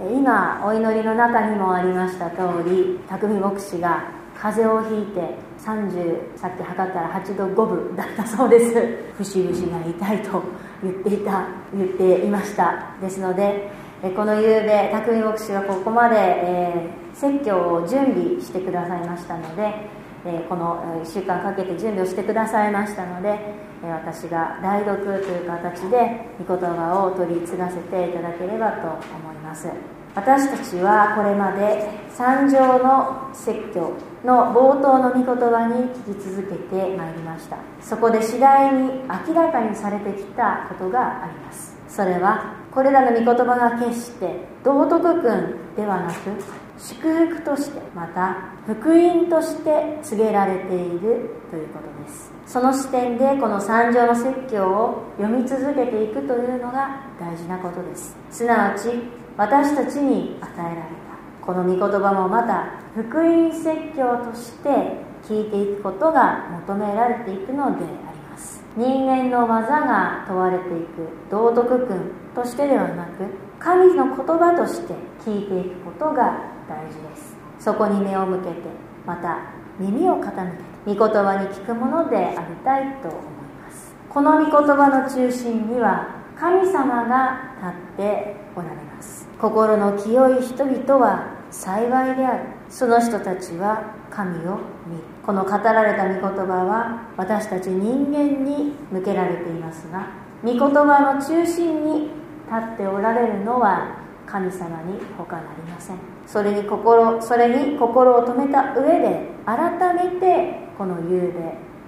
今お祈りの中にもありました通り匠牧師が風邪をひいて30さっき測ったら8度5分だったそうです。節々が痛いと言っていた言っていました。ですのでこの夕べ匠牧師はここまで、えー、説教を準備してくださいましたので、えー、この1週間かけて準備をしてくださいましたので、え私が代読という形で御言葉を取り継がせていただければと思います。ます私たちはこれまで三条の説教の冒頭の御言葉に聞き続けてまいりました。そこで次第に明らかにされてきたことがあります。それはこれらの御言葉が決して道徳訓ではなく祝福としてまた福音として告げられているということです。その視点でこの三条の説教を読み続けていくというのが大事なことです。すなわち私たちに与えられた。この御言葉もまた福音説教として聞いていくことが求められていくのであります。人間の技が問われていく道徳訓としてではなく神の言葉として聞いていくことが大事です。そこに目を向けてまた耳を傾けて御言葉に聞くものでありたいと思います。この御言葉の中心には神様が立っておられます。心の清い人々は幸いである。その人たちは神を見る。この語られた御言葉は私たち人間に向けられていますが御言葉の中心に立っておられるのは神様に他なりません。それに心それに心を止めた上で改めてこの夕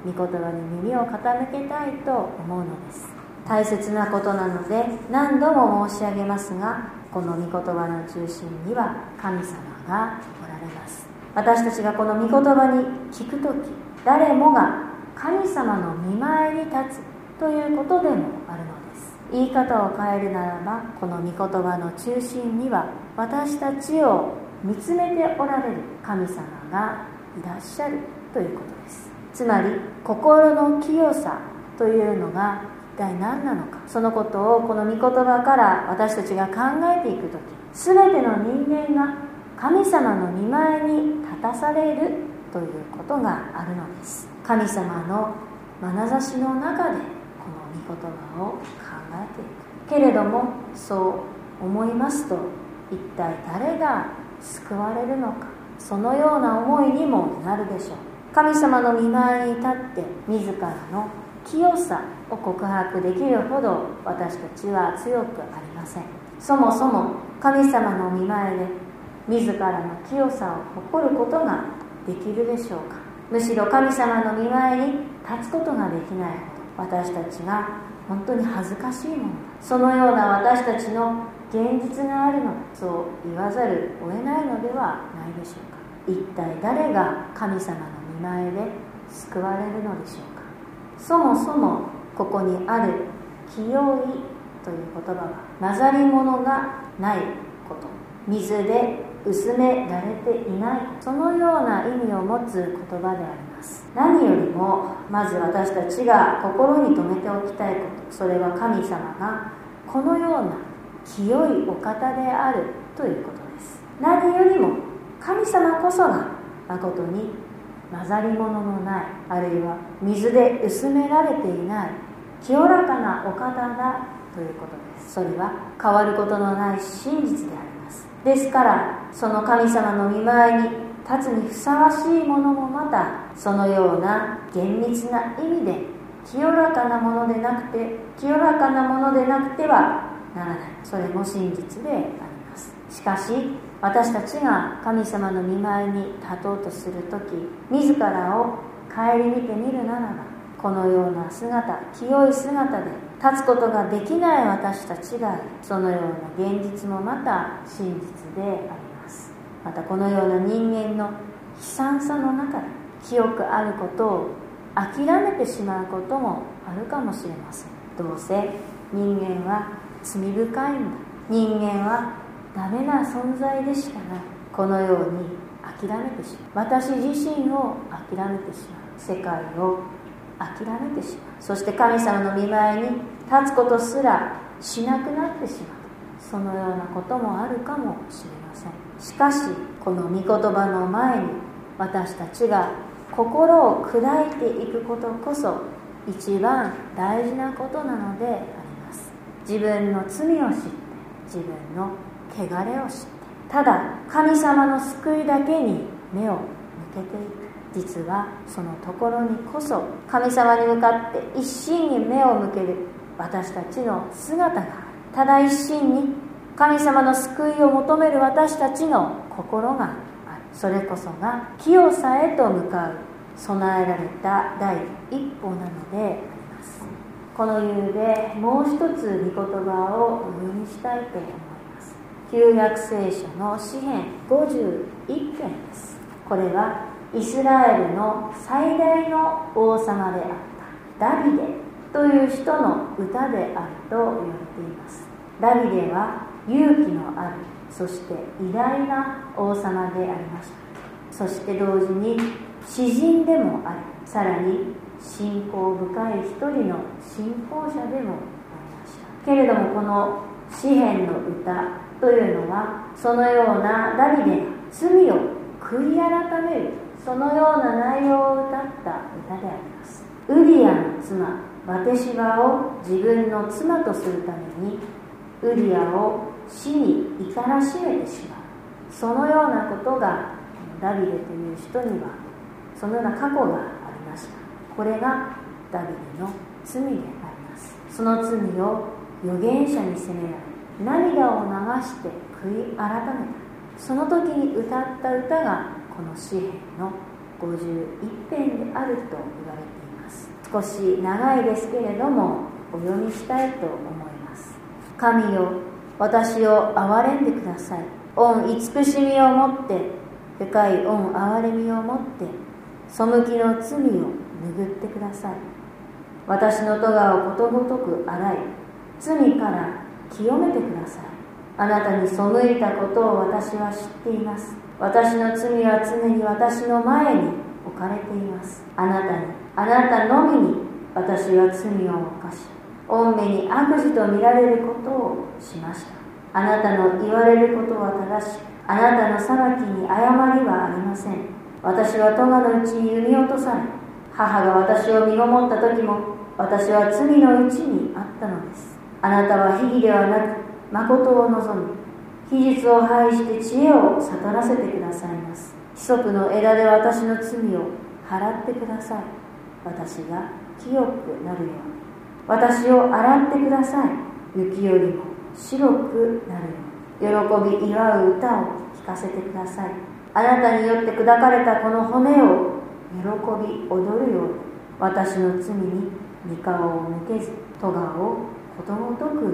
べ御言葉に耳を傾けたいと思うのです。大切なことなので何度も申し上げますがこの御言葉の中心には神様がおられます。私たちがこの御言葉に聞く時誰もが神様の見前に立つということでもあるのです。言い方を変えるならばこの御言葉の中心には私たちを見つめておられる神様がいらっしゃるということです。つまり心の清さというのが体何なのか？そのことをこの御言葉から私たちが考えていく時全ての人間が神様の見前に立たされるということがあるのです。神様の眼差しの中でこの御言葉を考えていく。けれどもそう思いますと一体誰が救われるのか？そのような思いにもなるでしょう。神様の見前に立って自らの清さを告白できるほど私たちは強くありません。そもそも神様の見前で自らの清さを誇ることができるでしょうか。むしろ神様の見前に立つことができないほど私たちが本当に恥ずかしいものそのような私たちの現実があるのだそう言わざるを得ないのではないでしょうか。一体誰が神様の見前で救われるのでしょうか。そもそもここにある「清い」という言葉は混ざり物がないこと水で薄められていないそのような意味を持つ言葉であります。何よりもまず私たちが心に留めておきたいことそれは神様がこのような清いお方であるということです。何よりも神様こそが誠に混ざり物のないあるいは水で薄められていない清らかなお方だということです。それは変わることのない真実であります。ですからその神様の見舞いに立つにふさわしいものもまたそのような厳密な意味で清らかなものでなくて清らかなものでなくてはならない。それも真実であります。しかし私たちが神様の見舞いに立とうとする時自らを顧みてみるならばこのような姿清い姿で立つことができない私たちがそのような現実もまた真実であります。またこのような人間の悲惨さの中で清くあることを諦めてしまうこともあるかもしれません。どうせ人間は罪深いんだ。人間はダメな存在でしかないこのように諦めてしまう。私自身を諦めてしまう。世界を諦めてしまう。そして神様の見舞いに立つことすらしなくなってしまう。そのようなこともあるかもしれません。しかしこの御言葉の前に私たちが心を砕いていくことこそ一番大事なことなのであります。自分の罪を知って自分の汚れを知ってただ神様の救いだけに目を向けていく。実はそのところにこそ神様に向かって一心に目を向ける私たちの姿がある。ただ一心に神様の救いを求める私たちの心がある。それこそが清さへと向かう。備えられた第一歩なのでありますこの理由でもう一つ御言葉をお読みしたいと思います。旧約聖書の詩編51編です。これはイスラエルの最大の王様であったダビデという人の歌であると言われています。ダビデは勇気のあるそして偉大な王様でありました。そして同時に詩人でもありさらに信仰深い一人の信仰者でもありました。けれどもこの詩篇の歌というのはそのようなダビデが罪を悔い改めるそのような内容を歌った歌であります。ウリアの妻バテシバを自分の妻とするためにウリアを死に怒らしめてしまう。そのようなことがダビデという人にはそのような過去がありました。これがダビデの罪であります。その罪を預言者に責められ涙を流して悔い改めたその時に歌った歌がこの詩篇の51編であると言われています。少し長いですけれどもお読みしたいと思います。神よ私を憐れんでください。御慈しみをもって深い御憐れみをもって背きの罪を拭ってください。私の咎をことごとく洗い罪から清めてください。あなたに背いたことを私は知っています。私の罪は常に私の前に置かれています。あなたにあなたのみに私は罪を犯し御目に悪事と見られることをしました。あなたの言われることは正しくあなたの裁きに誤りはありません。私は咎のうちに産み落とされ母が私を身ごもった時も私は罪のうちにあったのです。あなたは秘儀ではなく誠を望み秘術を排して知恵を悟らせてくださいます。規則の枝で私の罪を払ってください。私が清くなるように。私を洗ってください。雪よりも白くなるように。喜び祝う歌を聴かせてください。あなたによって砕かれたこの骨を喜び踊るように。私の罪に御顔を向けず戸をことごとく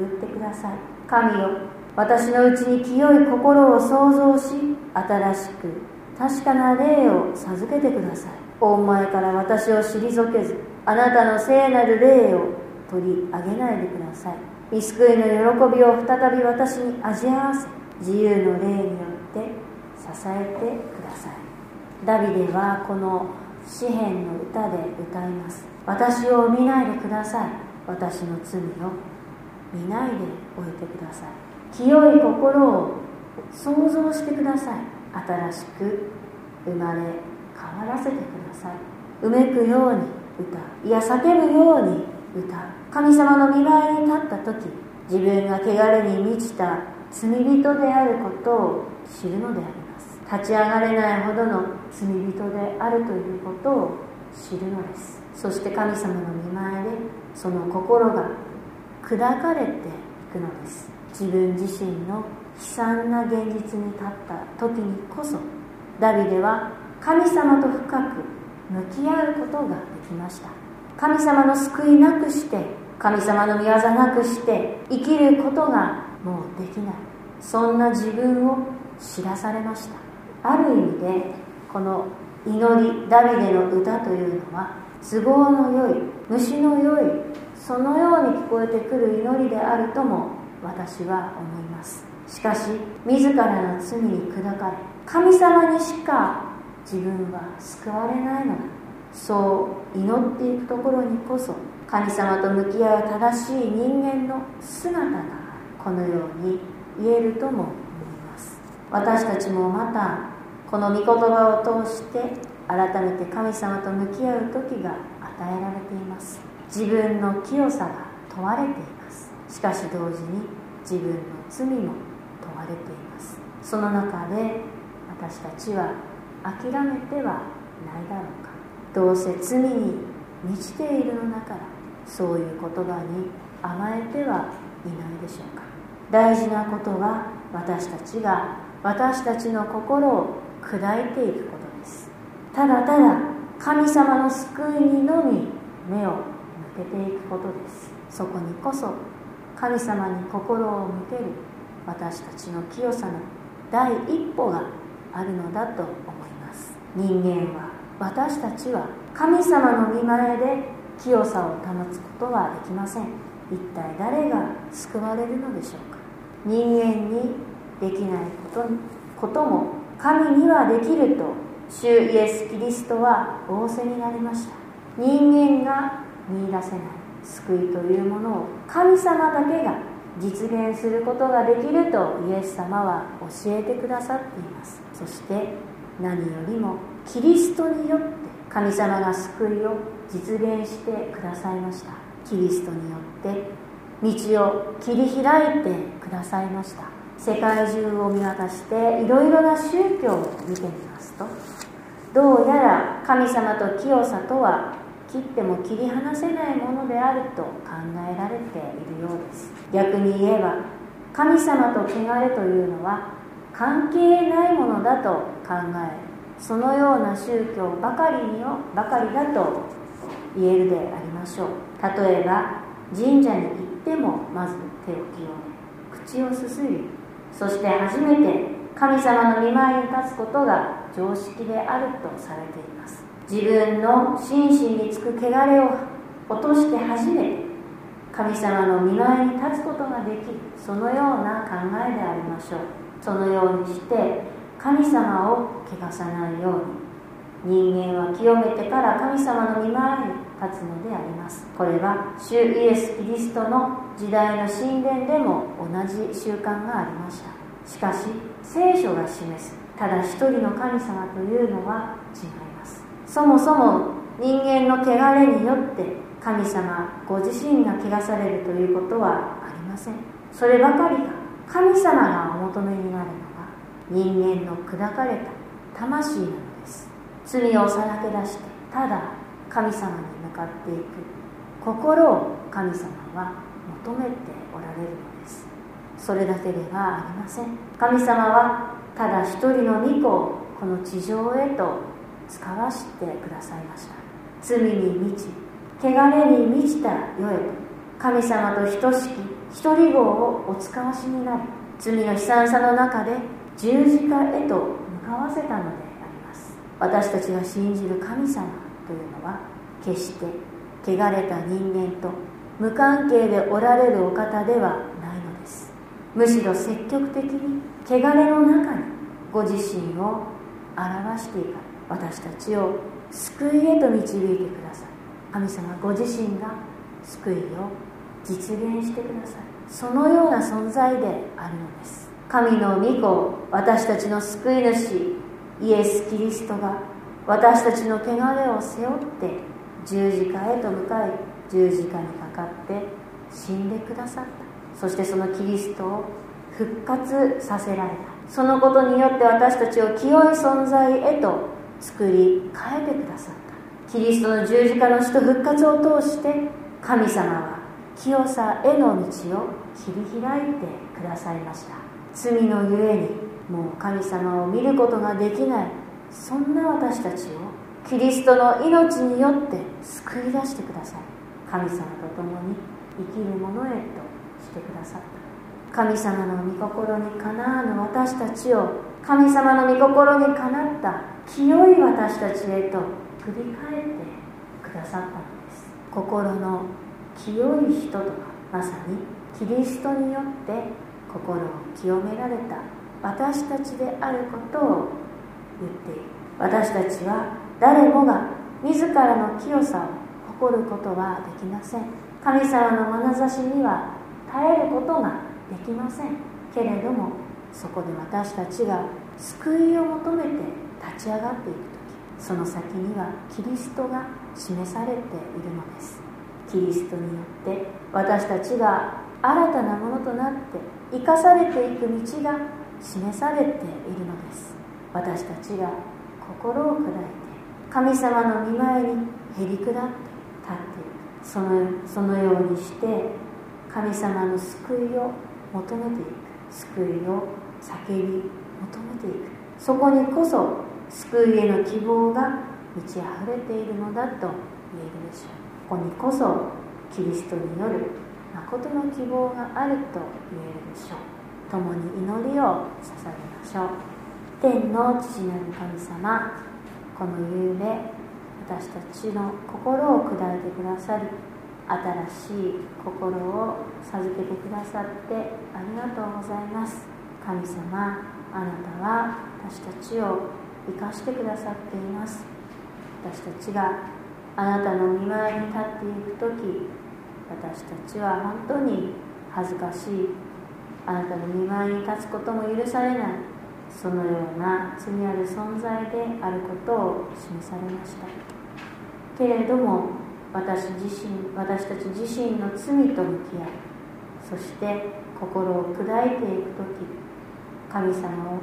拭ってください。神よ私のうちに清い心を創造し新しく確かな霊を授けてください。大前から私を退けずあなたの聖なる霊を取り上げないでください。見救いの喜びを再び私に味合わせ自由の霊によって支えてください。ダビデはこの詩篇の歌で歌います。私を見ないでください。私の罪を見ないでおいてください。清い心を想像してください新しく生まれ変わらせてくださいうめくように歌いや叫ぶように歌う神様の見舞いに立った時自分が汚れに満ちた罪人であることを知るのであります。立ち上がれないほどの罪人であるということを知るのです。そして神様の見舞いその心が砕かれていくのです。自分自身の悲惨な現実に立った時にこそダビデは神様と深く向き合うことができました。神様の救いなくして神様の御業なくして生きることがもうできない。そんな自分を知らされました。ある意味でこの祈りダビデの歌というのは都合の良い虫の良いそのように聞こえてくる祈りであるとも私は思います。しかし自らの罪に砕かれ神様にしか自分は救われないのだ。そう祈っていくところにこそ神様と向き合う正しい人間の姿がこのように言えるとも思います。私たちもまたこの御言葉を通して改めて神様と向き合う時が与えられています。自分の清さが問われています。しかし同時に自分の罪も問われています。その中で私たちは諦めてはないだろうか。どうせ罪に満ちているのだからそういう言葉に甘えてはいないでしょうか。大事なことは私たちが私たちの心を砕いていくこと。ただただ神様の救いにのみ目を向けていくことです。そこにこそ神様に心を向ける。私たちの清さの第一歩があるのだと思います。人間は私たちは神様の見前で清さを保つことはできません。一体誰が救われるのでしょうか。人間にできないことことも神にはできると主イエス・キリストは仰せになりました。人間が見いだせない救いというものを神様だけが実現することができるとイエス様は教えてくださっています。そして何よりもキリストによって神様が救いを実現してくださいました。キリストによって道を切り開いてくださいました。世界中を見渡していろいろな宗教を見てみますとどうやら神様と清さとは切っても切り離せないものであると考えられているようです。逆に言えば神様と汚れというのは関係ないものだと考えそのような宗教ばかりにばかりだと言えるでありましょう。例えば神社に行ってもまず手を清め口をすすりそして初めて神様の御前に立つことが常識であるとされています。自分の心身につく汚れを落として初めて神様の御前に立つことができそのような考えでありましょう。そのようにして神様を汚さないように。人間は清めてから神様の御前に立つのであります。これは主イエス・キリストの時代の神殿でも同じ習慣がありました。しかし聖書が示すただ一人の神様というのは違います。そもそも人間の汚れによって神様ご自身が汚されるということはありません。そればかりが神様がお求めになるのが人間の砕かれた魂なのです罪をさらけ出してただ神様に向かっていく心を神様は求めておられるのです。それだけではありません。神様はただ一人の御子をこの地上へと使わしてくださいました。罪に満ち汚れに満ちた世へと神様と等しき一人子をお使わしになり罪の悲惨さの中で十字架へと向かわせたのであります。私たちが信じる神様というのは決して汚れた人間と無関係でおられるお方ではむしろ積極的に汚れの中にご自身を表していか私たちを救いへと導いてください。神様ご自身が救いを実現してください。そのような存在であるのです。神の御子私たちの救い主イエス・キリストが私たちの汚れを背負って十字架へと向かい十字架にかかって死んでくださった。そしてそのキリストを復活させられた。そのことによって私たちを清い存在へと作り変えてくださった。キリストの十字架の死と復活を通して神様は清さへの道を切り開いてくださいました。罪のゆえにもう神様を見ることができない。そんな私たちをキリストの命によって救い出してください。神様と共に生きるものへとしてくださった神様の御心にかなわぬ私たちを神様の御心にかなった清い私たちへと振り返ってくださったのです。心の清い人とはまさにキリストによって心を清められた私たちであることを言っている。私たちは誰もが自らの清さを誇ることはできません。神様の眼差しには耐えることができません。けれどもそこで私たちが救いを求めて立ち上がっていく時その先にはキリストが示されているのです。キリストによって私たちが新たなものとなって生かされていく道が示されているのです。私たちが心を砕いて神様の御前にへり下って立っているそのそのようにして神様の救いを求めていく救いを叫び求めていくそこにこそ救いへの希望が満ち溢れているのだと言えるでしょう。ここにこそキリストによる誠の希望があると言えるでしょう。共に祈りを捧げましょう。天の父なる神様この夕べ私たちの心を砕いてくださり新しい心を授けてくださってありがとうございます。神様あなたは私たちを生かしてくださっています。私たちがあなたの見舞いに立っていく時私たちは本当に恥ずかしい。あなたの見舞いに立つことも許されない。そのような罪ある存在であることを示されました。けれども私自身私たち自身の罪と向き合いそして心を砕いていく時神様を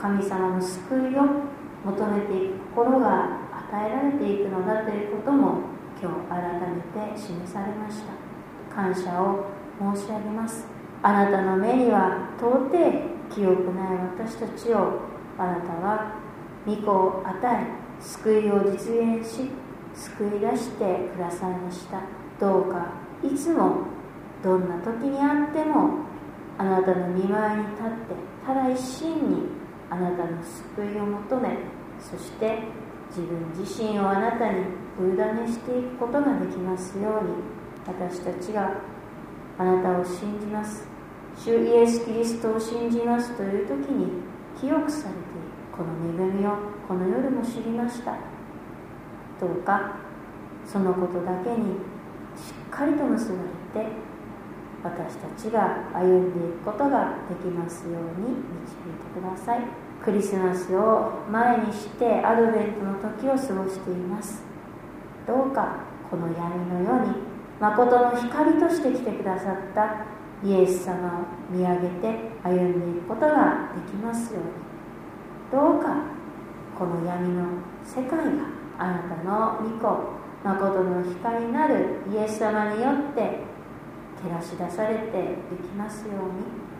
神様の救いを求めていく心が与えられていくのだということも今日改めて示されました。感謝を申し上げます。あなたの目には到底清くない私たちをあなたは御子を与え救いを実現し救い出してくださいましたどうかいつもどんな時にあってもあなたの見舞いに立ってただ一心にあなたの救いを求めそして自分自身をあなたにお委ねしていくことができますように私たちがあなたを信じます。主イエス・キリストを信じますという時に清くされているこの恵みをこの夜も知りました。どうかそのことだけにしっかりと結ばれて私たちが歩んでいくことができますように導いてください。クリスマスを前にしてアドベントの時を過ごしています。どうかこの闇の世に誠の光として来てくださったイエス様を見上げて歩んでいくことができますように。どうかこの闇の世界があなたの御子誠の光なるイエス様によって照らし出されていきますように。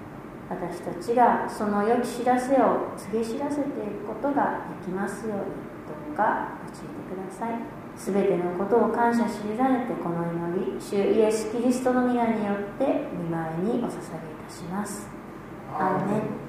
私たちがその良き知らせを告げ知らせていくことができますようにどうか用いてください。すべてのことを感謝し委ねてこの祈り主イエス・キリストの皆によって見舞いにお捧げいたします。アーメ